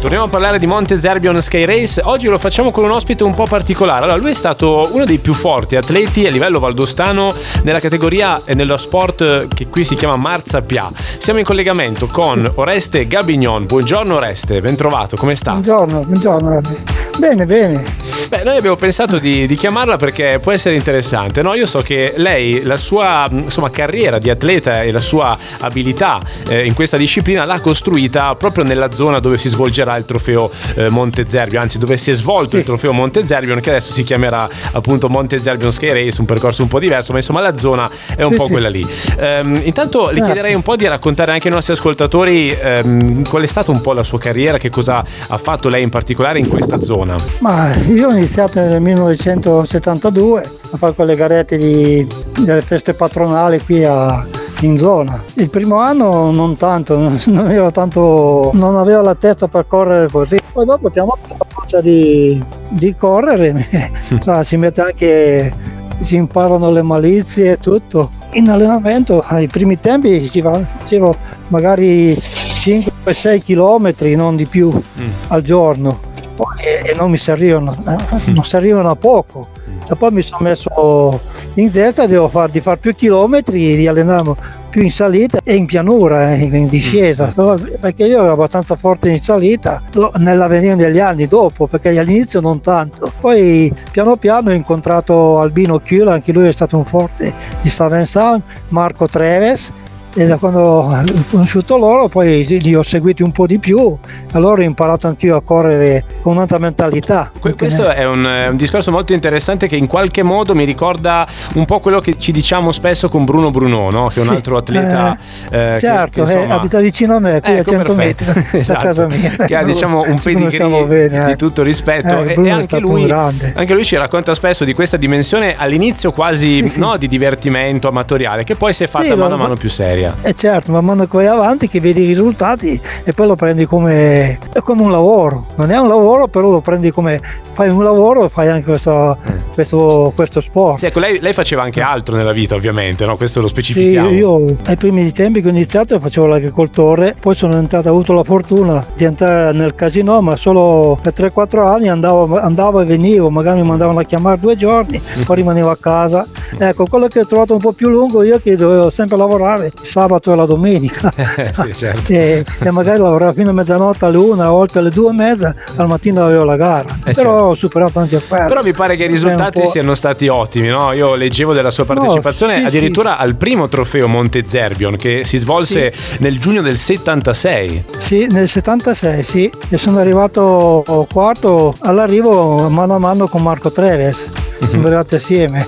Torniamo a parlare di Monte Zerbion Sky Race. Oggi lo facciamo con un ospite un po' particolare. Allora, lui è stato uno dei più forti atleti a livello valdostano nella categoria e nello sport che qui si chiama Marza Pia. Siamo in collegamento con Oreste Gabignon. Buongiorno Oreste, ben trovato, come sta? Buongiorno, buongiorno. Bene, bene. Beh, noi abbiamo pensato di, di chiamarla perché può essere interessante. No? Io so che lei, la sua insomma, carriera di atleta e la sua abilità eh, in questa disciplina l'ha costruita proprio nella zona dove si svolgerà il trofeo eh, Monte Zerbion, anzi dove si è svolto Sì. il trofeo Monte Zerbion, che adesso si chiamerà appunto Monte Zerbion Sky Race, un percorso un po' diverso, ma insomma la zona è un Sì, po' sì. quella lì. Ehm, intanto le Certo. chiederei un po' di raccontare anche ai nostri ascoltatori ehm, qual è stata un po' la sua carriera, che cosa ha fatto lei in particolare in questa zona. Ma io ho iniziato nel 1972 a fare quelle garette di- delle feste patronali qui a- in zona. Il primo anno non tanto, non, ero tanto, non avevo la testa per correre così. Poi dopo piano piano a forza di, di correre sa, si mette anche, si imparano le malizie e tutto. In allenamento ai primi tempi ci va- facevo magari 5-6 km, non di più al giorno e, e non mi servivano, eh, non servivano a poco. E poi mi sono messo in testa devo far, di fare più chilometri, di allenarmi più in salita e in pianura, eh, in discesa, Però- perché io ero abbastanza forte in salita nell'avvenire degli anni dopo, perché all'inizio non tanto. Poi piano piano ho incontrato Albino Chiula, anche lui è stato un forte di Savensan, Marco Treves, e da quando ho conosciuto loro poi li ho seguiti un po' di più allora ho imparato anch'io a correre con un'altra mentalità Que- Questo è un, eh, un discorso molto interessante che in qualche modo mi ricorda un po' quello che ci diciamo spesso con Bruno Bruno, no? che è un Sì, altro atleta eh, che- certo che, eh, insomma, abita vicino a me qui Ecco, a 100 perfetto. metri Esatto. da casa mia che ha diciamo un pedigree bene, di eh. tutto rispetto Eh, e- e, anche lui, anche lui ci racconta spesso di questa dimensione all'inizio quasi Sì, sì. no, di divertimento amatoriale che poi si è fatta mano a mano più seria. E certo, man mano che vai avanti che vedi i risultati e poi lo prendi come, è come un lavoro. Non è un lavoro, però lo prendi come fai un lavoro e fai anche questo, questo, questo sport. Mm. Sì, ecco, lei, lei faceva anche altro nella vita ovviamente, no? questo lo Sì, specifichiamo. io ai primi tempi che ho iniziato facevo l'agricoltore, poi sono entrato, ho avuto la fortuna di entrare nel casino, ma solo per 3-4 anni andavo, andavo e venivo, magari mi mandavano a chiamare due giorni, poi rimanevo a casa. Ecco, quello che ho trovato un po' più lungo io che dovevo sempre lavorare il sabato e la domenica. sì, certo. e, e magari lavoravo fino a mezzanotte alle una, a volte alle due e mezza, al mattino avevo la gara. Eh, Però certo. ho superato anche quello. Però mi pare che i risultati siano stati ottimi, no? Io leggevo della sua partecipazione sì, addirittura al primo trofeo Monte Zerbion che si svolse nel giugno del 76. Sì, nel 76 sì, e sono arrivato quarto all'arrivo mano a mano con Marco Treves, siamo arrivati assieme.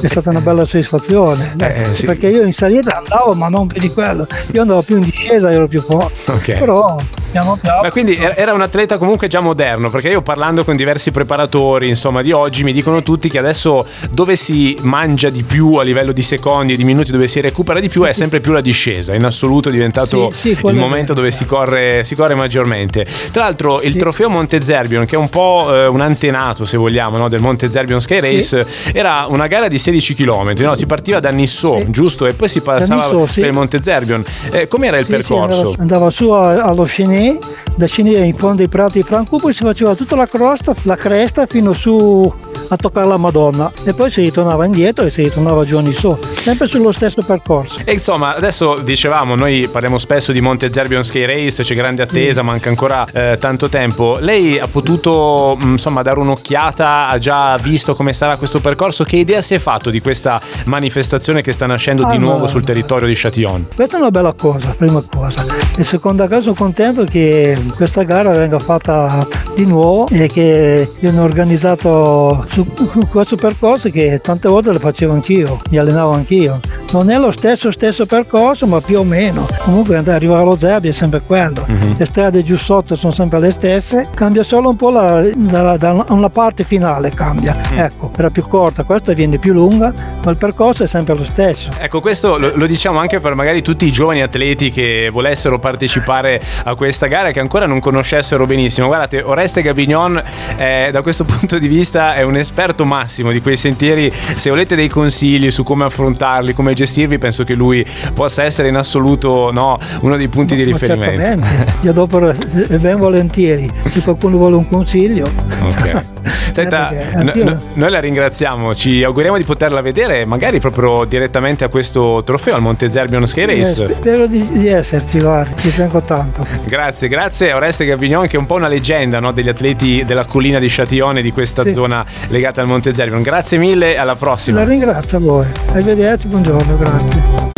È stata una bella soddisfazione Eh, eh, sì. perché io in salita andavo ma non più di quello io andavo più in discesa ero più forte Ok. però piano piano Ma quindi era un atleta comunque già moderno, perché io parlando con diversi preparatori, insomma, di oggi, mi dicono tutti che adesso dove si mangia di più a livello di secondi e di minuti, dove si recupera di più, è sempre più la discesa. In assoluto è diventato Sì, sì, il momento dove si corre, si corre maggiormente. Tra l'altro, il Sì. trofeo Monte Zerbion, che è un po' eh, un antenato, se vogliamo, no, del Monte Zerbion Sky Race, era una gara di 16 km. No? Si partiva da Nisso, Sì. giusto? E poi si passava Nisso, sì. per il Monte Zerbion. Eh, com'era il Sì, sì, percorso? andava, andava su allo Chenet, da Chenet in fondo ai prati di Franco, poi si faceva tutta la crosta, la cresta fino su a toccare la Madonna e poi si ritornava indietro e si ritornava giorni su, sempre sullo stesso percorso. E insomma, adesso dicevamo, noi parliamo spesso di Monte Zerbion Sky Race, c'è grande attesa, manca ancora eh, tanto tempo. Lei ha potuto mh, insomma dare un'occhiata, ha già visto come sarà questo percorso? Che idea si è fatto di questa manifestazione che sta nascendo di Ah, nuovo sul territorio di Châtillon? Questa è una bella cosa, prima cosa. E seconda cosa sono contento che questa gara venga fatta di nuovo e che viene organizzato su su questo percorso che tante volte lo facevo anch'io, mi allenavo anch'io. Non è lo stesso stesso percorso, ma più o meno. Comunque andare arrivare allo Zerbi è sempre quello. Mhm. Le strade giù sotto sono sempre le stesse, cambia solo un po' la, da, da una parte finale cambia. Ecco, era più corta, questa viene più lunga, ma il percorso è sempre lo stesso. Ecco, questo lo, lo diciamo anche per magari tutti i giovani atleti che volessero partecipare a questa gara che ancora non conoscessero benissimo. Guardate, Oreste Gabignon eh, da questo punto di vista è un l'esperto massimo di quei sentieri. Se volete dei consigli su come affrontarli, come gestirvi, penso che lui possa essere in assoluto no, uno dei punti ma, di riferimento. Io dopo ben volentieri, se qualcuno vuole un consiglio. Ok. Senta, eh, n- n- noi la ringraziamo, ci auguriamo di poterla vedere magari proprio direttamente a questo trofeo al Monte Zerbion Sky Race. Sì, spero di, di, esserci, guarda, ci tengo tanto. Grazie, grazie a Oreste Gavignon che è un po' una leggenda no, degli atleti della collina di Châtillon di questa sì. zona legata al Monte Zerbion. Grazie mille, alla prossima. La ringrazio a voi. Arrivederci, buongiorno, grazie.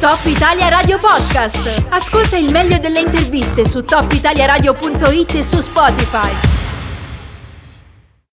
Top Italia Radio Podcast. Ascolta il meglio delle interviste su topitaliaradio.it e su Spotify.